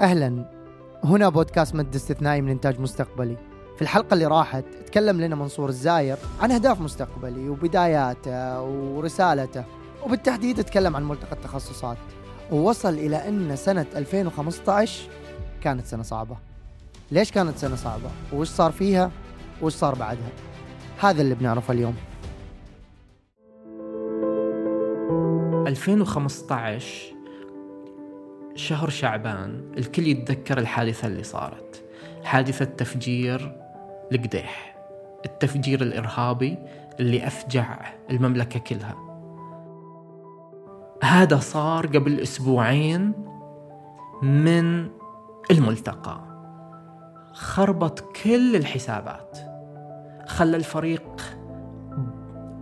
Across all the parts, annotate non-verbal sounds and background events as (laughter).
أهلا هنا بودكاست مد استثنائي من إنتاج مستقبلي في الحلقة اللي راحت تكلم لنا منصور الزاير عن أهداف مستقبلي وبداياته ورسالته وبالتحديد تكلم عن ملتقى التخصصات ووصل إلى أن سنة 2015 كانت سنة صعبة ليش كانت سنة صعبة؟ وش صار فيها؟ وش صار بعدها؟ هذا اللي بنعرفه اليوم 2015 شهر شعبان الكل يتذكر الحادثة اللي صارت. حادثة تفجير القديح. التفجير الإرهابي اللي أفجع المملكة كلها. هذا صار قبل أسبوعين من الملتقى. خربط كل الحسابات. خلى الفريق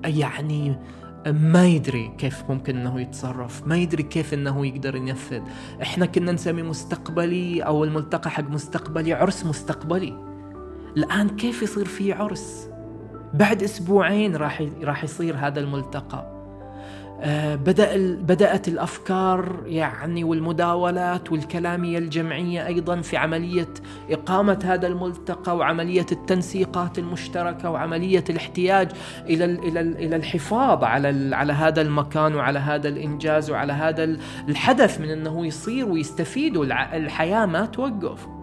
يعني ما يدري كيف ممكن إنه يتصرف ما يدري كيف إنه يقدر ينفذ. إحنا كنا نسمي مستقبلي أو الملتقى حق مستقبلي عرس مستقبلي. الآن كيف يصير في عرس؟ بعد أسبوعين راح راح يصير هذا الملتقى. بدأ بدأت الأفكار يعني والمداولات والكلامية الجمعية أيضا في عملية إقامة هذا الملتقى وعملية التنسيقات المشتركة وعملية الاحتياج إلى إلى إلى الحفاظ على على هذا المكان وعلى هذا الإنجاز وعلى هذا الحدث من أنه يصير ويستفيد والحياة ما توقف.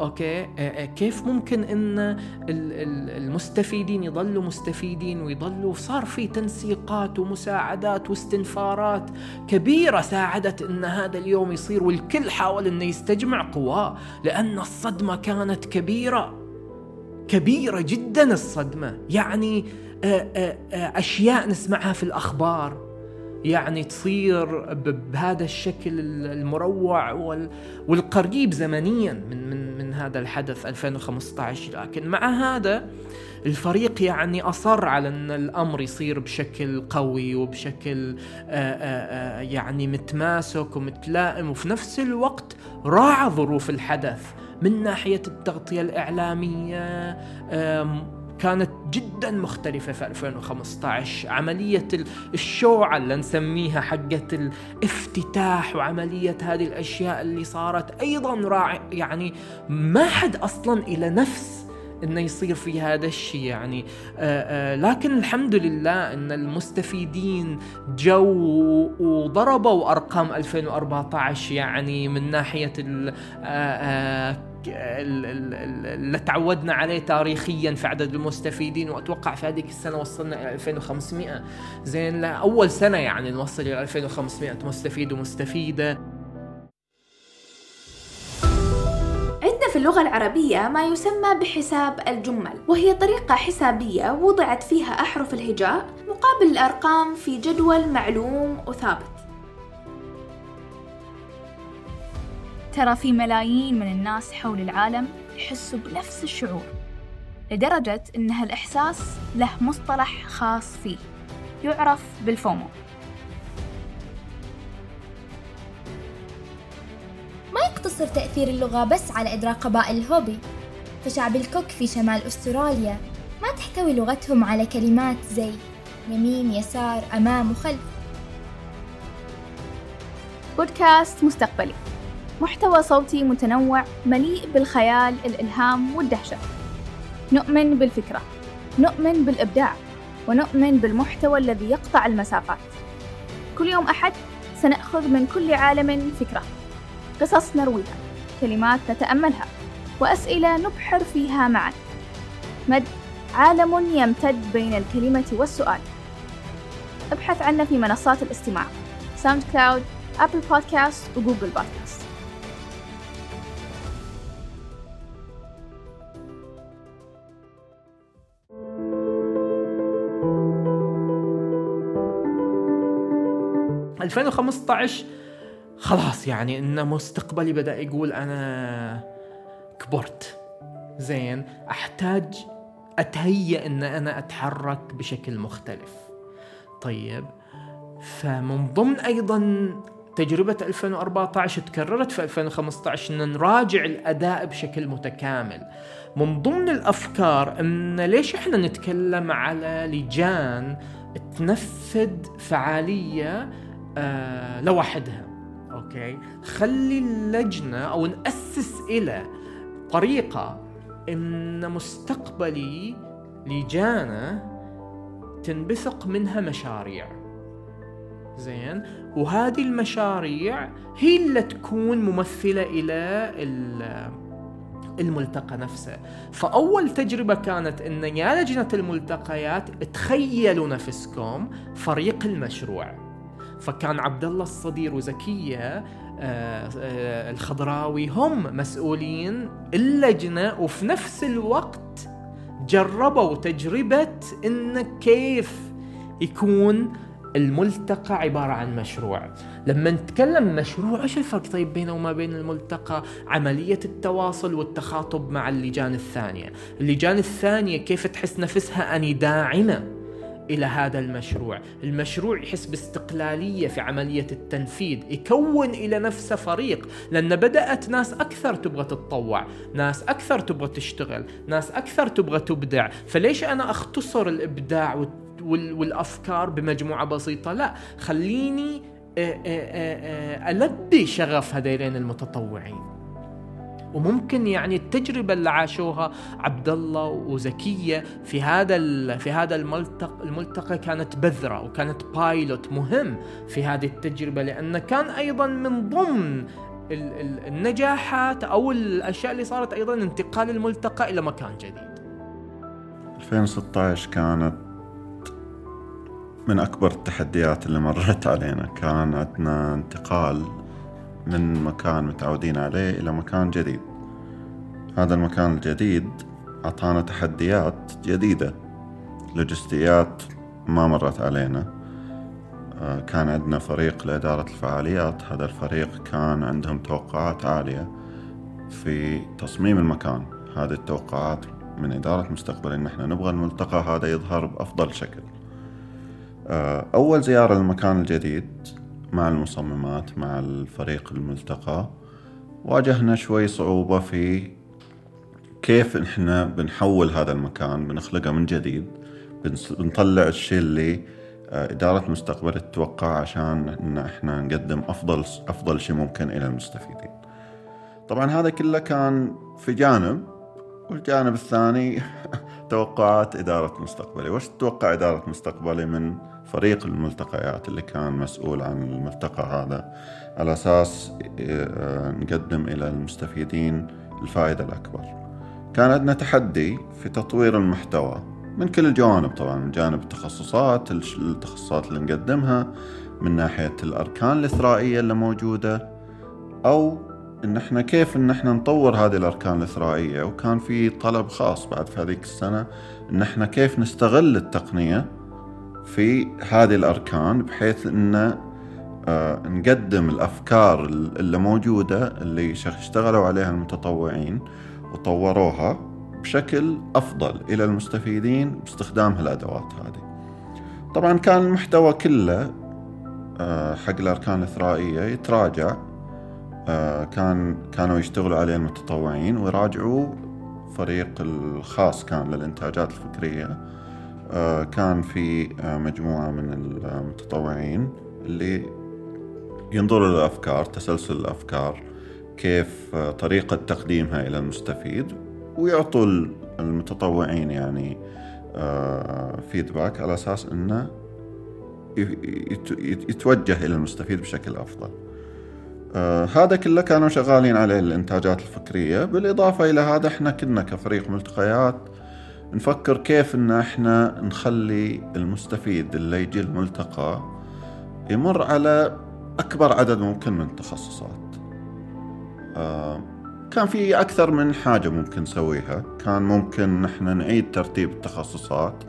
أوكي. آه، آه، كيف ممكن إن المستفيدين يضلوا مستفيدين ويضلوا؟ صار في تنسيقات ومساعدات واستنفارات كبيرة ساعدت إن هذا اليوم يصير والكل حاول إنه يستجمع قواه لأن الصدمة كانت كبيرة. كبيرة جدا الصدمة. يعني آه، أشياء نسمعها في الأخبار. يعني تصير بهذا الشكل المروع والقريب زمنيا من من من هذا الحدث 2015 لكن مع هذا الفريق يعني أصر على أن الأمر يصير بشكل قوي وبشكل يعني متماسك ومتلائم وفي نفس الوقت راعى ظروف الحدث من ناحية التغطية الإعلامية كانت جدا مختلفة في 2015 عملية الشوعة اللي نسميها حقة الافتتاح وعملية هذه الأشياء اللي صارت أيضا راعي يعني ما حد أصلا إلى نفس إنه يصير في هذا الشيء. يعني آآ آآ لكن الحمد لله إن المستفيدين جو وضربوا أرقام 2014 يعني من ناحية اللي تعودنا عليه تاريخيا في عدد المستفيدين. وأتوقع في هذيك السنة وصلنا إلى 2500 زين اول سنة يعني نوصل إلى 2500 مستفيد ومستفيدة. في اللغة العربية ما يسمى بحساب الجمل وهي طريقة حسابية وضعت فيها أحرف الهجاء مقابل الأرقام في جدول معلوم وثابت. ترى في ملايين من الناس حول العالم يحسوا بنفس الشعور لدرجة أن هالإحساس له مصطلح خاص فيه يعرف بالفومو. ما يقتصر تأثير اللغة بس على إدراك قبائل الهوبي فشعب الكوك في شمال أستراليا ما تحتوي لغتهم على كلمات زي يمين يسار أمام وخلف. بودكاست مستقبلي. محتوى صوتي متنوع مليء بالخيال الإلهام والدهشة. نؤمن بالفكرة نؤمن بالإبداع ونؤمن بالمحتوى الذي يقطع المسافات. كل يوم أحد سنأخذ من كل عالم فكرة. قصص نرويها كلمات نتأملها وأسئلة نبحر فيها معا. مد عالم يمتد بين الكلمة والسؤال. ابحث عنا في منصات الاستماع SoundCloud Apple Podcasts و Google Podcasts 2015 خلاص يعني إن مستقبلي بدأ يقول أنا كبرت. زين أحتاج أتهيأ إن أنا أتحرك بشكل مختلف. طيب فمن ضمن أيضا تجربة 2014 تكررت في 2015 إن نراجع الأداء بشكل متكامل. من ضمن الأفكار إن ليش إحنا نتكلم على لجان تنفذ فعالية آه لوحدها. أوكي. خلي اللجنة أو نأسس إلى طريقة إن مستقبلي لجانة تنبثق منها مشاريع. زين؟ وهذه المشاريع هي اللي تكون ممثلة إلى الملتقى نفسه. فأول تجربة كانت أن يا لجنة الملتقيات تخيلوا نفسكم فريق المشروع. فكان عبد الله الصدير وزكية آه، آه، الخضراوي هم مسؤولين اللجنة وفي نفس الوقت جربوا تجربة إن كيف يكون الملتقى عبارة عن مشروع. لما نتكلم مشروع إيش الفرق طيب بينه وما بين الملتقى؟ عملية التواصل والتخاطب مع اللجان الثانية. اللجان الثانية كيف تحس نفسها أني داعمة؟ إلى هذا المشروع. المشروع يحس باستقلالية في عملية التنفيذ يكون إلى نفسه فريق لأن بدأت ناس أكثر تبغى تتطوع ناس أكثر تبغى تشتغل ناس أكثر تبغى تبدع. فليش أنا أختصر الإبداع والأفكار بمجموعة بسيطة؟ لا خليني البي شغف هذيلين المتطوعين. وممكن يعني التجربة اللي عاشوها عبد الله وزكية في هذا في هذا الملتقى الملتقى كانت بذرة وكانت بايلوت مهم في هذه التجربة لأن كان أيضا من ضمن النجاحات أو الأشياء اللي صارت أيضا انتقال الملتقى إلى مكان جديد. 2016 كانت من أكبر التحديات اللي مرت علينا. كان عندنا انتقال من مكان متعودين عليه إلى مكان جديد. هذا المكان الجديد أعطانا تحديات جديدة. لوجستيات ما مرت علينا. آه، كان عندنا فريق لإدارة الفعاليات. هذا الفريق كان عندهم توقعات عالية في تصميم المكان. هذه التوقعات من إدارة مستقبل إن إحنا نبغى الملتقى هذا يظهر بأفضل شكل. آه، أول زيارة للمكان الجديد مع المصممات مع الفريق الملتقى واجهنا شوي صعوبة في كيف إحنا بنحول هذا المكان بنخلقه من جديد بنطلع الشيء اللي آه، إدارة مستقبل تتوقع عشان إن إحنا نقدم أفضل أفضل شيء ممكن إلى المستفيدين. طبعا هذا كله كان في جانب والجانب الثاني (laughs) توقعات إدارة مستقبلي، وش تتوقع إدارة مستقبلي من فريق الملتقيات اللي كان مسؤول عن الملتقى هذا. على أساس آه، نقدم إلى المستفيدين الفائدة الأكبر. كان عندنا تحدي في تطوير المحتوى من كل الجوانب طبعا من جانب التخصصات التخصصات اللي نقدمها من ناحية الأركان الإثرائية اللي موجودة أو إن إحنا كيف إن إحنا نطور هذه الأركان الإثرائية. وكان في طلب خاص بعد في هذيك السنة إن إحنا كيف نستغل التقنية في هذه الأركان بحيث أن آه، نقدم الأفكار اللي موجودة اللي اشتغلوا عليها المتطوعين وطوروها بشكل أفضل إلى المستفيدين باستخدام هالأدوات هذه. طبعا كان المحتوى كله آه، حق الأركان الإثرائية يتراجع. آه، كان كانوا يشتغلوا عليه المتطوعين ويراجعوا فريق الخاص كان للإنتاجات الفكرية. كان في آه، مجموعة من المتطوعين اللي ينظروا للأفكار تسلسل الأفكار كيف آه، طريقة تقديمها إلى المستفيد ويعطوا المتطوعين يعني فيدباك على أساس أنه يتوجه إلى المستفيد بشكل أفضل. هذا كله كانوا شغالين عليه الإنتاجات الفكرية بالإضافة إلى هذا إحنا كنا كفريق ملتقيات نفكر كيف إن إحنا نخلي المستفيد اللي يجي الملتقى يمر على أكبر عدد ممكن من التخصصات. آه كان في أكثر من حاجة ممكن نسويها. كان ممكن إحنا نعيد ترتيب التخصصات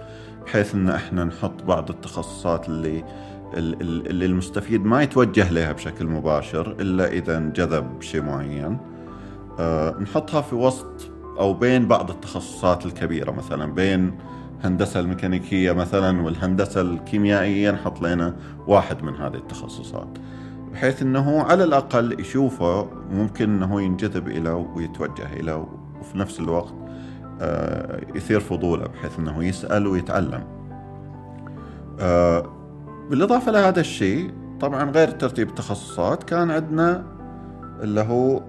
بحيث إن إحنا نحط بعض التخصصات اللي اللي المستفيد ما يتوجه لها بشكل مباشر إلا إذا انجذب شيء معين. آه نحطها في وسط أو بين بعض التخصصات الكبيرة مثلا بين هندسة الميكانيكية مثلا والهندسة الكيميائية نحط لنا واحد من هذه التخصصات بحيث إنه على الأقل يشوفه ممكن إنه ينجذب إلى ويتوجه إلى وفي نفس الوقت آه، يثير فضوله بحيث إنه يسأل ويتعلم. آه، بالإضافة لهذا الشيء طبعا غير ترتيب التخصصات كان عندنا اللي هو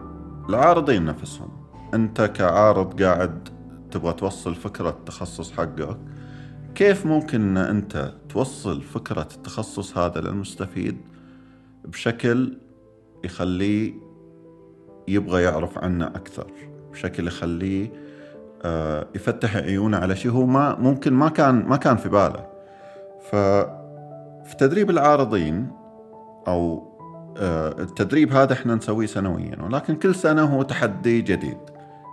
العارضين نفسهم أنت كعارض قاعد تبغى توصل فكرة التخصص حقك كيف ممكن إن أنت توصل فكرة التخصص هذا للمستفيد بشكل يخليه يبغى يعرف عنه أكثر بشكل يخليه آه، يفتح عيونه على شيء هو ما ممكن ما كان ما كان في باله. ف في تدريب العارضين أو آه، التدريب هذا إحنا نسويه سنويا ولكن كل سنة هو تحدي جديد.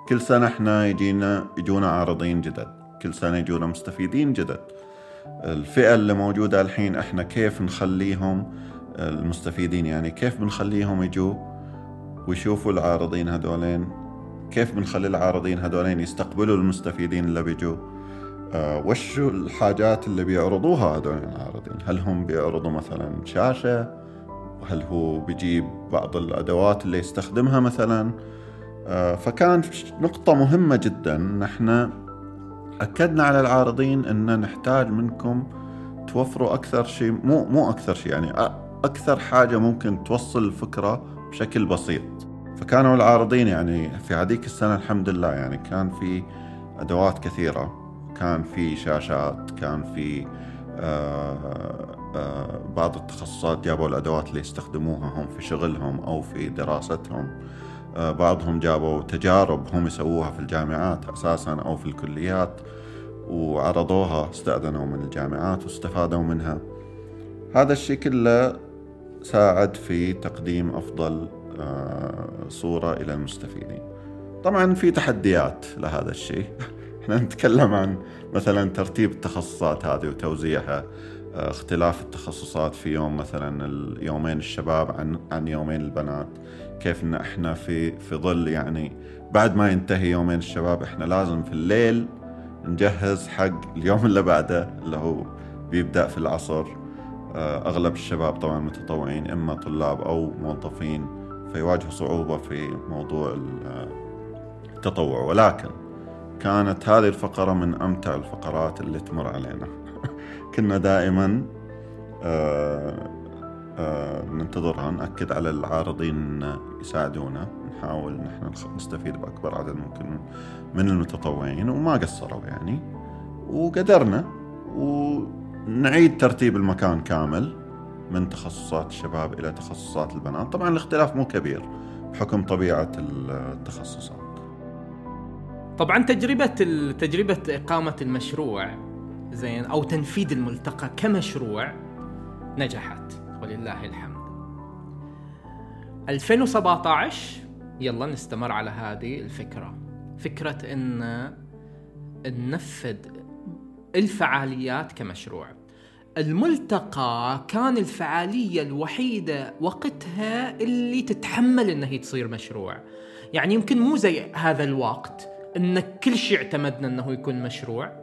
كل سنة إحنا يجينا يجونا عارضين جدد. كل سنة يجونا مستفيدين جدد. الفئة اللي موجودة الحين إحنا كيف نخليهم المستفيدين يعني كيف بنخليهم يجوا ويشوفوا العارضين هذولين كيف بنخلي العارضين هذولين يستقبلوا المستفيدين اللي بيجوا؟ آه وش الحاجات اللي بيعرضوها هذول العارضين؟ هل هم بيعرضوا مثلا شاشة؟ هل هو بيجيب بعض الأدوات اللي يستخدمها مثلا؟ فكان نقطة مهمة جدا. نحن أكدنا على العارضين أن نحتاج منكم توفروا أكثر شيء مو مو أكثر شيء يعني أكثر حاجة ممكن توصل الفكرة بشكل بسيط. فكانوا العارضين يعني في هذيك السنة الحمد لله يعني كان في أدوات كثيرة كان في شاشات كان في آه، آه، بعض التخصصات جابوا الأدوات اللي يستخدموها هم في شغلهم أو في دراستهم. بعضهم جابوا تجارب هم يسووها في الجامعات أساسا أو في الكليات وعرضوها استأذنوا من الجامعات واستفادوا منها. هذا الشيء كله ساعد في تقديم أفضل صورة إلى المستفيدين. طبعا في تحديات لهذا الشيء. (laughs) إحنا نتكلم عن مثلا ترتيب التخصصات هذه وتوزيعها. آه، اختلاف التخصصات في يوم مثلا يومين الشباب عن عن يومين البنات. كيف إن إحنا في في ظل يعني بعد ما ينتهي يومين الشباب إحنا لازم في الليل نجهز حق اليوم اللي بعده اللي هو بيبدأ في العصر. آه، أغلب الشباب طبعا متطوعين إما طلاب أو موظفين فيواجهوا صعوبة في موضوع التطوع. ولكن كانت هذه الفقرة من أمتع الفقرات اللي تمر علينا. كنا دائما آه، آه، ننتظرها نأكد على العارضين يساعدونا. نحاول نحن نستفيد بأكبر عدد ممكن من المتطوعين وما قصروا يعني. وقدرنا ونعيد ترتيب المكان كامل من تخصصات الشباب إلى تخصصات البنات. طبعا الاختلاف مو كبير بحكم طبيعة التخصصات. طبعا تجربة تجربة إقامة المشروع زين أو تنفيذ الملتقى كمشروع نجحت ولله الحمد. 2017 يلا نستمر على هذه الفكرة. فكرة أن ننفذ الفعاليات كمشروع. الملتقى كان الفعالية الوحيدة وقتها اللي تتحمل انها تصير مشروع. يعني يمكن مو زي هذا الوقت إن كل شيء اعتمدنا إنه يكون مشروع.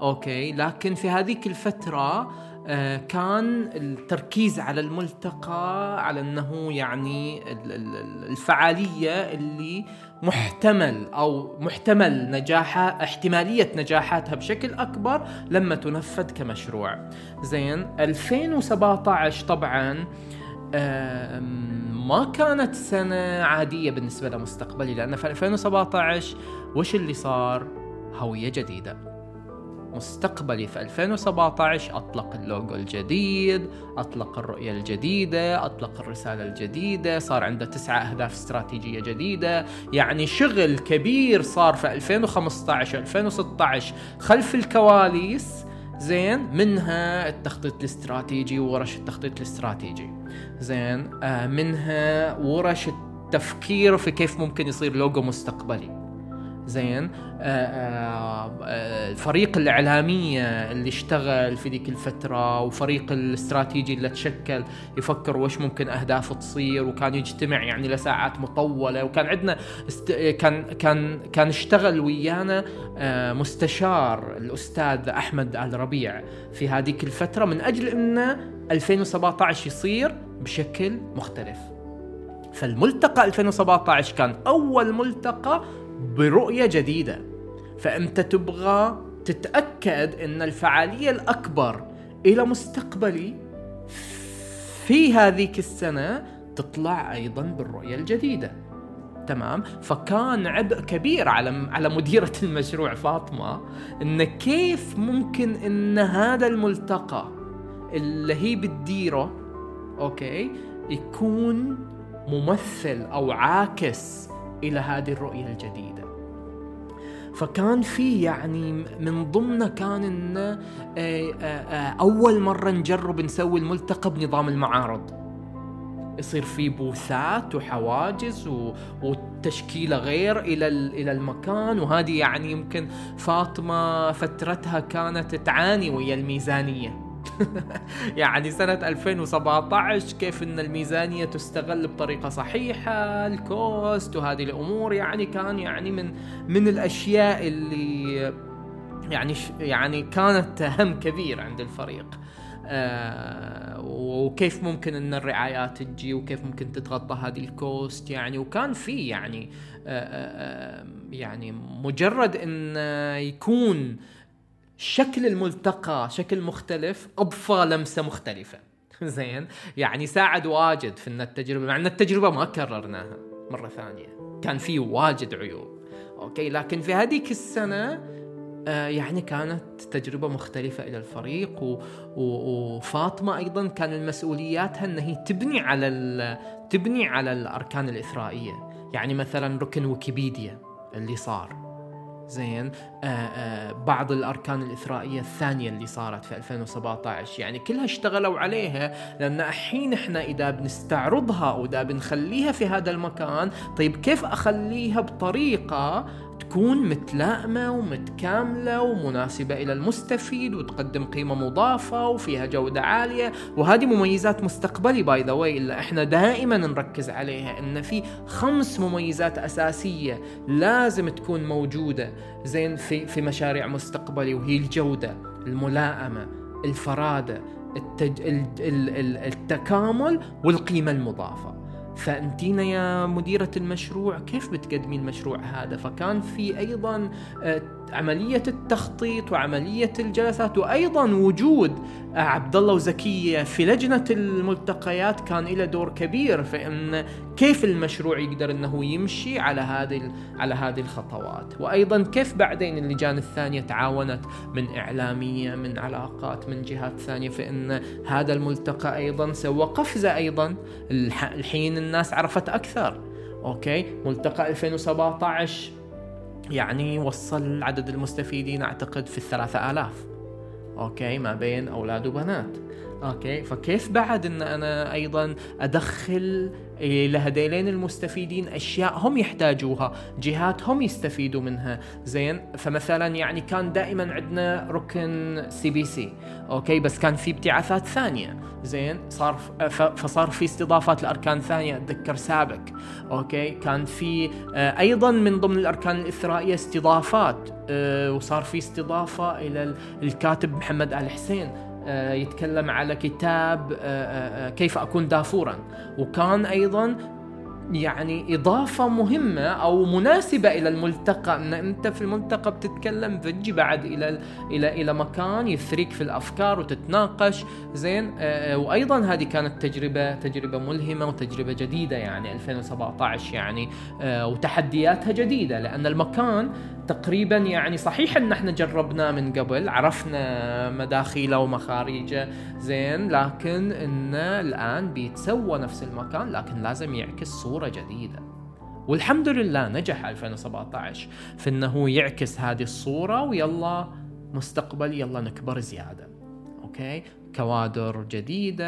أوكي لكن في هذيك الفترة آه، كان التركيز على الملتقى على أنه يعني الفعالية اللي محتمل أو محتمل نجاحها احتمالية نجاحاتها بشكل أكبر لما تنفذ كمشروع زين 2017 طبعا ما كانت سنة عادية بالنسبة لمستقبلي لأن في 2017 وش اللي صار؟ هوية جديدة مستقبلي. في 2017 أطلق اللوجو الجديد أطلق الرؤية الجديدة أطلق الرسالة الجديدة. صار عنده تسعة أهداف استراتيجية جديدة. يعني شغل كبير صار في 2015 2016 خلف الكواليس. زين منها التخطيط الاستراتيجي وورش التخطيط الاستراتيجي. زين آه منها ورش التفكير في كيف ممكن يصير لوجو مستقبلي. زين. آه، آه، الفريق الإعلامية اللي اشتغل في ذيك الفترة وفريق الاستراتيجي اللي تشكل يفكر وش ممكن أهدافه تصير وكان يجتمع يعني لساعات مطولة وكان عندنا است... كان كان كان اشتغل ويانا آه، مستشار الأستاذ أحمد آل ربيع في هذيك الفترة من أجل أن 2017 يصير بشكل مختلف. فالملتقى 2017 كان أول ملتقى برؤية جديدة. فأنت تبغى تتأكد أن الفعالية الأكبر إلى مستقبلي في هذيك السنة تطلع أيضا بالرؤية الجديدة. تمام؟ فكان عبء كبير على على مديرة (laughs) المشروع فاطمة أن كيف ممكن أن هذا الملتقى اللي هي بتديره أوكي يكون ممثل أو عاكس إلى هذه الرؤية الجديدة. فكان في يعني من ضمنه كان آه، آه، آه، أول مرة نجرب نسوي الملتقى بنظام المعارض. يصير في بوثات وحواجز و... وتشكيلة غير إلى إلى المكان وهذه يعني يمكن فاطمة فترتها كانت تعاني ويا الميزانية. (laughs) يعني سنة 2017 كيف إن الميزانية تستغل بطريقة صحيحة ال cost وهذه الأمور يعني كان يعني من من الأشياء اللي يعني يعني كانت هم كبير عند الفريق. آه وكيف ممكن إن الرعايات تجي وكيف ممكن تتغطى هذه ال cost يعني وكان في يعني آه آه يعني مجرد إن يكون شكل الملتقى شكل مختلف اضفى لمسة مختلفة. (laughs) زين؟ يعني ساعد واجد في إن التجربة مع إن التجربة ما كررناها مرة ثانية. كان في واجد عيوب. أوكي لكن في هذيك السنة آه يعني كانت تجربة مختلفة إلى الفريق و... و... وفاطمة أيضا كان المسؤولياتها أن هي تبني على ال... تبني على الأركان الإثرائية. يعني مثلا ركن ويكيبيديا اللي صار. زين آآ آه، آآ آه، بعض الأركان الإثرائية الثانية اللي صارت في 2017 يعني كلها اشتغلوا عليها لأن الحين إحنا إذا بنستعرضها أو اذا بنخليها في هذا المكان طيب كيف أخليها بطريقة تكون متلائمة ومتكاملة ومناسبة إلى المستفيد وتقدم قيمة مضافة وفيها جودة عالية. وهذه مميزات مستقبلي by the way اللي إحنا دائما نركز عليها إن في خمس مميزات أساسية لازم تكون موجودة زين في في مشاريع مستقبلي وهي الجودة الملائمة الفرادة التج... التكامل والقيمة المضافة. فأنتينا يا مديرة المشروع كيف بتقدمين المشروع هذا؟ فكان في أيضا آه، عملية التخطيط وعملية الجلسات وأيضا وجود آه، عبد الله وزكية في لجنة الملتقيات كان له دور كبير في ان كيف المشروع يقدر إنه يمشي على هذه على هذه الخطوات؟ وأيضا كيف بعدين اللجان الثانية تعاونت من إعلامية من علاقات من جهات ثانية؟ في ان هذا الملتقى أيضا سوى قفزة أيضا الحين الناس عرفت أكثر. okay؟ ملتقى 2017 يعني وصل عدد المستفيدين أعتقد في الثلاثة آلاف. okay؟ ما بين أولاد وبنات. okay فكيف بعد إن أنا أيضا أدخل لهذيلين المستفيدين أشياء هم يحتاجوها جهات هم يستفيدوا منها. زين فمثلا يعني كان دائما عندنا ركن CPC okay بس كان في ابتعاثات ثانية. زين صار فصار في استضافات لأركان ثانية أتذكر سابك okay كان في آه، أيضا من ضمن الأركان الإثرائية استضافات آه، وصار في استضافة إلى الكاتب محمد آل حسين. يتكلم على كتاب آه، آه، كيف أكون دافورا. وكان أيضا يعني إضافة مهمة أو مناسبة إلى الملتقى. أن أنت في الملتقى بتتكلم بتجي بعد إلى إلى إلى مكان يثريك في الأفكار وتتناقش. زين؟ وأيضا هذه كانت تجربة تجربة ملهمة وتجربة جديدة يعني 2017 يعني وتحدياتها جديدة. لأن المكان تقريبا يعني صحيح أن إحنا جربناه من قبل عرفنا مداخيله ومخارجه زين؟ لكن إنه الآن بيتسوى نفس المكان لكن لازم يعكس صورة جديدة. والحمد لله نجح 2017 في إنه يعكس هذه الصورة ويلا مستقبل يلا نكبر زيادة. أوكي؟ كوادر جديدة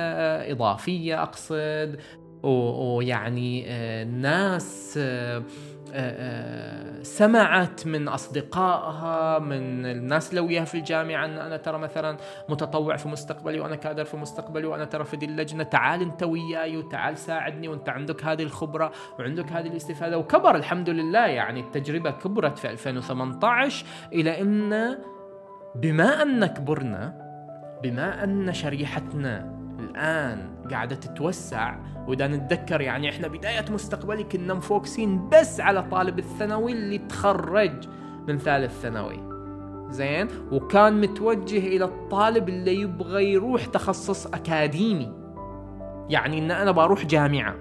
إضافية أقصد ويعني آه، ناس آه، سمعت من أصدقائها من الناس اللي وياها في الجامعة أن أنا ترى مثلا متطوع في مستقبلي وأنا كادر في مستقبلي وأنا ترى في دي اللجنة تعال أنت وياي وتعال ساعدني وأنت عندك هذه الخبرة وعندك هذه الاستفادة. وكبر الحمد لله يعني التجربة كبرت في 2018 إلى أن بما أن كبرنا بما أن شريحتنا الآن قاعدة تتوسع. وإذا نتذكر يعني إحنا بداية مستقبلي كنا مفوكسين بس على طالب الثانوي اللي تخرج من ثالث ثانوي. زين؟ وكان متوجه إلى الطالب اللي يبغى يروح تخصص أكاديمي. يعني إن أنا بروح جامعة.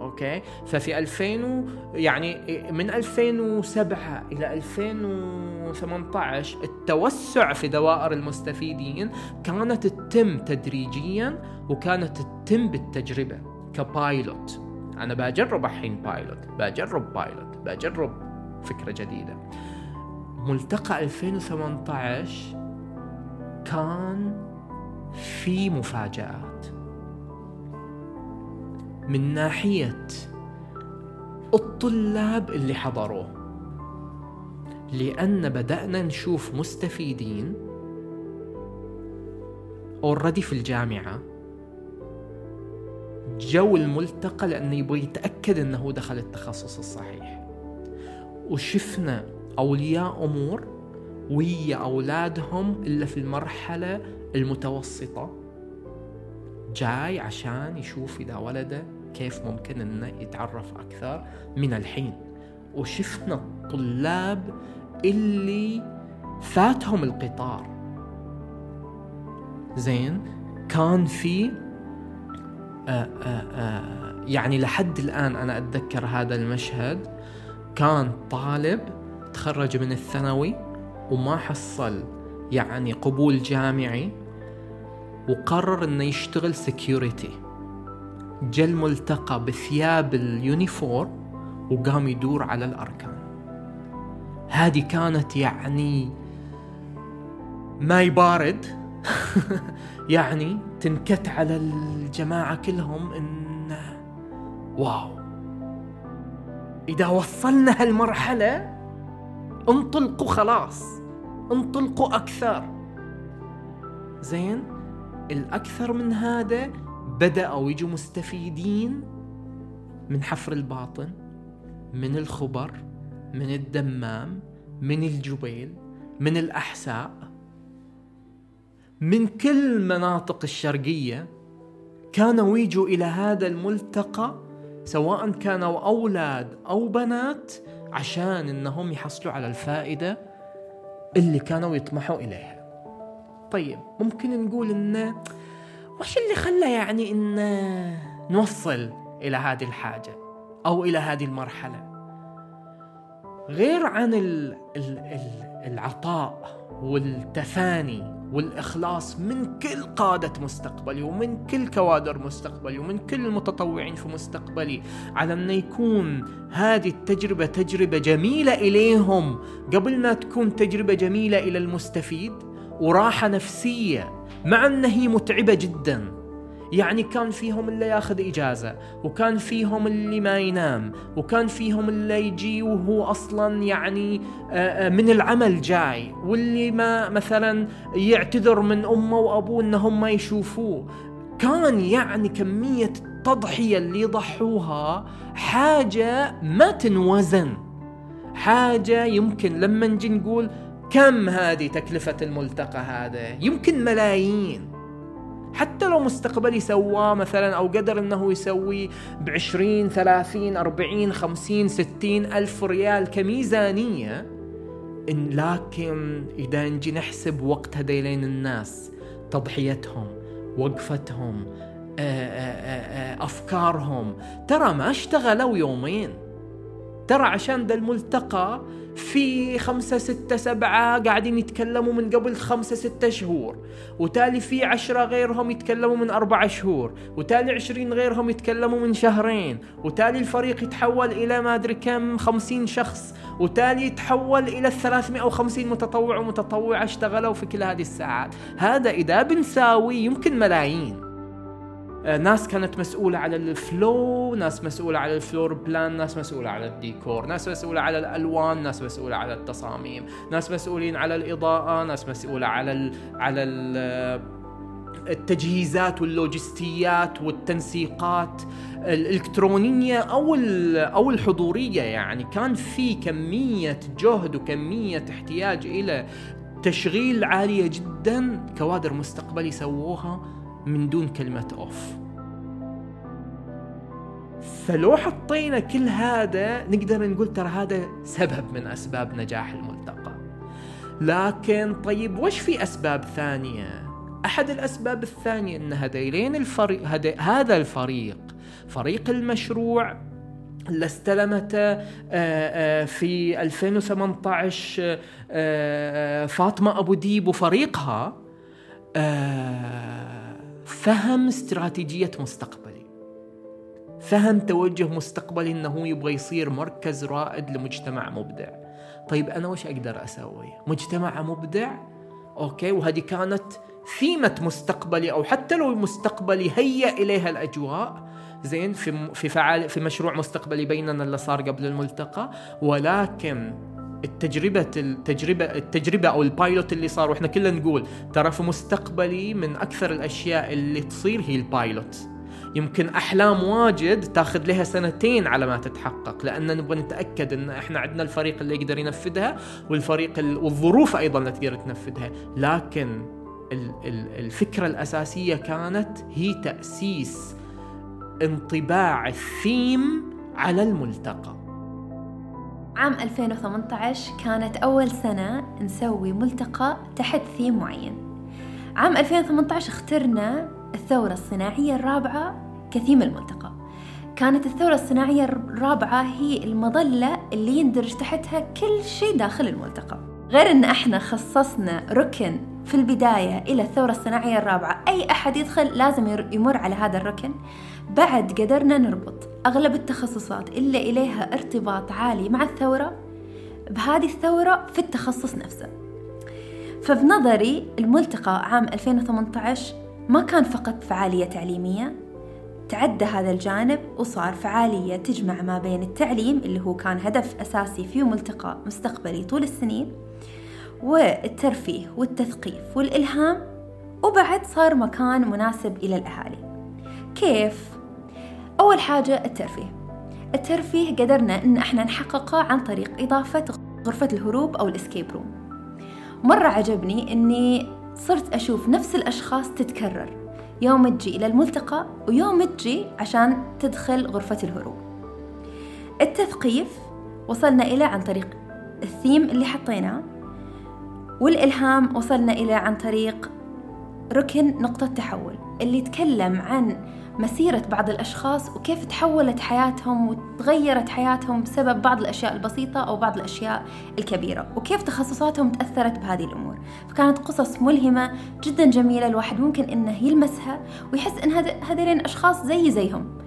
أوكي؟ ففي 2000 و يعني من 2007 إلى 2018 التوسع في دوائر المستفيدين كانت تتم تدريجيا وكانت تتم بالتجربة كبايلوت. أنا بجرب الحين بايلوت بجرب بايلوت بجرب فكرة جديدة. ملتقى 2018 كان في مفاجآت. من ناحية الطلاب اللي حضروه. لأن بدأنا نشوف مستفيدين اوريدي في الجامعة. جو الملتقى لأنه يبغى يتأكد أنه دخل التخصص الصحيح. وشفنا أولياء أمور ويا أولادهم إلا في المرحلة المتوسطة. جاي عشان يشوف إذا ولده كيف ممكن إنه يتعرف أكثر من الحين. وشفنا الطلاب اللي فاتهم القطار. زين كان في آآ آآ يعني لحد الآن أنا أتذكر هذا المشهد كان طالب تخرج من الثانوي وما حصل يعني قبول جامعي وقرر إنه يشتغل سكيورتي جا الملتقى بثياب ال uniform وقام يدور على الأركان. هذه كانت يعني my part (laughs) يعني تنكت على الجماعة كلهم إن wow. إذا وصلنا هالمرحلة انطلقوا خلاص انطلقوا أكثر. زين الأكثر من هذا بدأوا يجوا مستفيدين من حفر الباطن من الخبر من الدمام من الجبيل من الأحساء من كل مناطق الشرقية كانوا يجوا إلى هذا الملتقى سواء كانوا أولاد أو بنات عشان إنهم يحصلوا على الفائدة اللي كانوا يطمحوا إليها. طيب ممكن نقول إنه وش اللي خلى يعني إن نوصل إلى هذه الحاجة أو إلى هذه المرحلة؟ غير عن ال ال ال العطاء والتفاني والإخلاص من كل قادة مستقبلي ومن كل كوادر مستقبلي ومن كل المتطوعين في مستقبلي على أن يكون هذه التجربة تجربة جميلة إليهم قبل ما تكون تجربة جميلة إلى المستفيد وراحة نفسية مع أن هي متعبة جدا. يعني كان فيهم اللي ياخذ إجازة وكان فيهم اللي ما ينام وكان فيهم اللي يجي وهو أصلا يعني من العمل جاي واللي ما مثلا يعتذر من أمه وأبوه أنهم ما يشوفوه. كان يعني كمية التضحية اللي يضحوها حاجة ما تنوزن. حاجة يمكن لما نجي نقول كم هذه تكلفة الملتقى هذا؟ يمكن ملايين. حتى لو مستقبلي سواه مثلا أو قدر أنه يسوي بعشرين ثلاثين أربعين خمسين ستين ألف ريال كميزانية إن لكن إذا نجي نحسب وقت هذيلين الناس تضحيتهم وقفتهم أفكارهم ترى ما اشتغلوا يومين. ترى عشان ذا الملتقى في خمسة ستة سبعة قاعدين يتكلموا من قبل خمسة ستة شهور. وتالي في عشرة غيرهم يتكلموا من أربعة شهور. وتالي عشرين غيرهم يتكلموا من شهرين. وتالي الفريق يتحول إلى ما أدري كم خمسين شخص. وتالي يتحول إلى الثلاثمائة وخمسين متطوع ومتطوعة اشتغلوا في كل هذه الساعات. هذا إذا بنساوي يمكن ملايين. ناس كانت مسؤولة على ال flow ناس مسؤولة على ال floor plan ناس مسؤولة على الديكور ناس مسؤولة على الألوان ناس مسؤولة على التصاميم ناس مسؤولين على الإضاءة ناس مسؤولة على ال على ال آه، التجهيزات واللوجستيات والتنسيقات الإلكترونية أو أو الحضورية يعني. كان في كمية جهد وكمية احتياج إلى تشغيل عالية جدا كوادر مستقبلي سووها. من دون كلمة أوف. فلو حطينا كل هذا نقدر نقول ترى هذا سبب من أسباب نجاح الملتقى. لكن طيب وش في أسباب ثانية؟ أحد الأسباب الثانية أن هذيلين الفريق هذا هذا الفريق فريق المشروع اللي استلمته آه، آه، في 2018 آه، فاطمة أبو ديب وفريقها فهم استراتيجية مستقبلي. فهم توجه مستقبلي إنه يبغى يصير مركز رائد لمجتمع مبدع. طيب أنا وش أقدر أسوي؟ مجتمع مبدع؟ okay وهذه كانت ثيمة مستقبلي أو حتى لو مستقبلي هيأ إليها الأجواء زين في في فعال في مشروع مستقبلي بيننا اللي صار قبل الملتقى. ولكن التجربة التجربة التجربة أو ال pilot اللي صار وإحنا كلنا نقول ترى في مستقبلي من أكثر الأشياء اللي تصير هي البايلوت يمكن أحلام واجد تاخذ لها سنتين على ما تتحقق لأن نبغى نتأكد أن إحنا عندنا الفريق اللي يقدر ينفذها والفريق والظروف أيضا اللي تقدر تنفذها. لكن الفكرة الأساسية كانت هي تأسيس انطباع الثيم على الملتقى. عام 2018 كانت أول سنة نسوي ملتقى تحت ثيم معين. عام 2018 اخترنا الثورة الصناعية الرابعة كثيم الملتقى. كانت الثورة الصناعية الرابعة هي المظلة اللي يندرج تحتها كل شيء داخل الملتقى. غير إن إحنا خصصنا ركن في البداية إلى الثورة الصناعية الرابعة أي أحد يدخل لازم يمر على هذا الركن. بعد قدرنا نربط. أغلب التخصصات اللي إليها ارتباط عالي مع الثورة بهذه الثورة في التخصص نفسه فبنظري الملتقى عام 2018 ما كان فقط فعالية تعليمية تعدى هذا الجانب وصار فعالية تجمع ما بين التعليم اللي هو كان هدف أساسي في ملتقى مستقبلي طول السنين والترفيه والتثقيف والإلهام وبعد صار مكان مناسب إلى الأهالي كيف؟ أول حاجة الترفيه. الترفيه قدرنا إن إحنا نحققه عن طريق إضافة غرفة الهروب أو الإسكيب روم. مرة عجبني إني صرت أشوف نفس الأشخاص تتكرر. يوم تجي إلى الملتقى ويوم تجي عشان تدخل غرفة الهروب. التثقيف وصلنا إلى عن طريق الثيم اللي حطيناه والإلهام وصلنا إلى عن طريق ركن نقطة تحول اللي يتكلم عن مسيرة بعض الأشخاص وكيف تحولت حياتهم وتغيرت حياتهم بسبب بعض الأشياء البسيطة أو بعض الأشياء الكبيرة وكيف تخصصاتهم تأثرت بهذه الأمور. فكانت قصص ملهمة جدا جميلة الواحد ممكن إنه يلمسها ويحس إن هذين أشخاص زي زيهم.